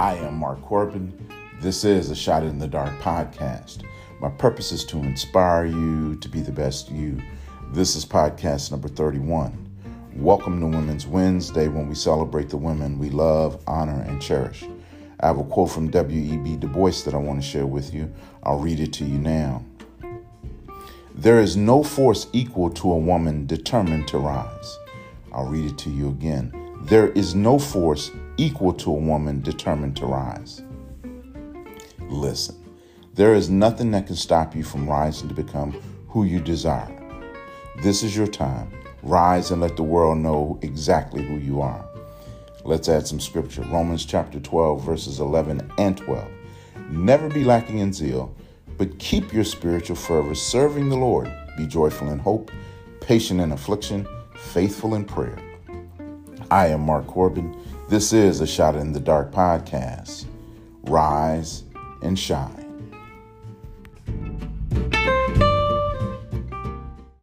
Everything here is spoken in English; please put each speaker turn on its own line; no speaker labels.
I am Mark Corbin. This is a Shot in the Dark podcast. My purpose is to inspire you to be the best you. This is podcast number 31. Welcome to Women's Wednesday when we celebrate the women we love, honor, and cherish. I have a quote from W.E.B. Du Bois that I want to share with you. I'll read it to you now. There is no force equal to a woman determined to rise. I'll read it to you again. There is no force equal to a woman determined to rise. Listen, there is nothing that can stop you from rising to become who you desire. This is your time. Rise and let the world know exactly who you are. Let's add some scripture. Romans chapter 12, verses 11 and 12. Never be lacking in zeal, but keep your spiritual fervor serving the Lord. Be joyful in hope, patient in affliction, faithful in prayer. I am Mark Corbin. This is a Shot in the Dark podcast. Rise and shine.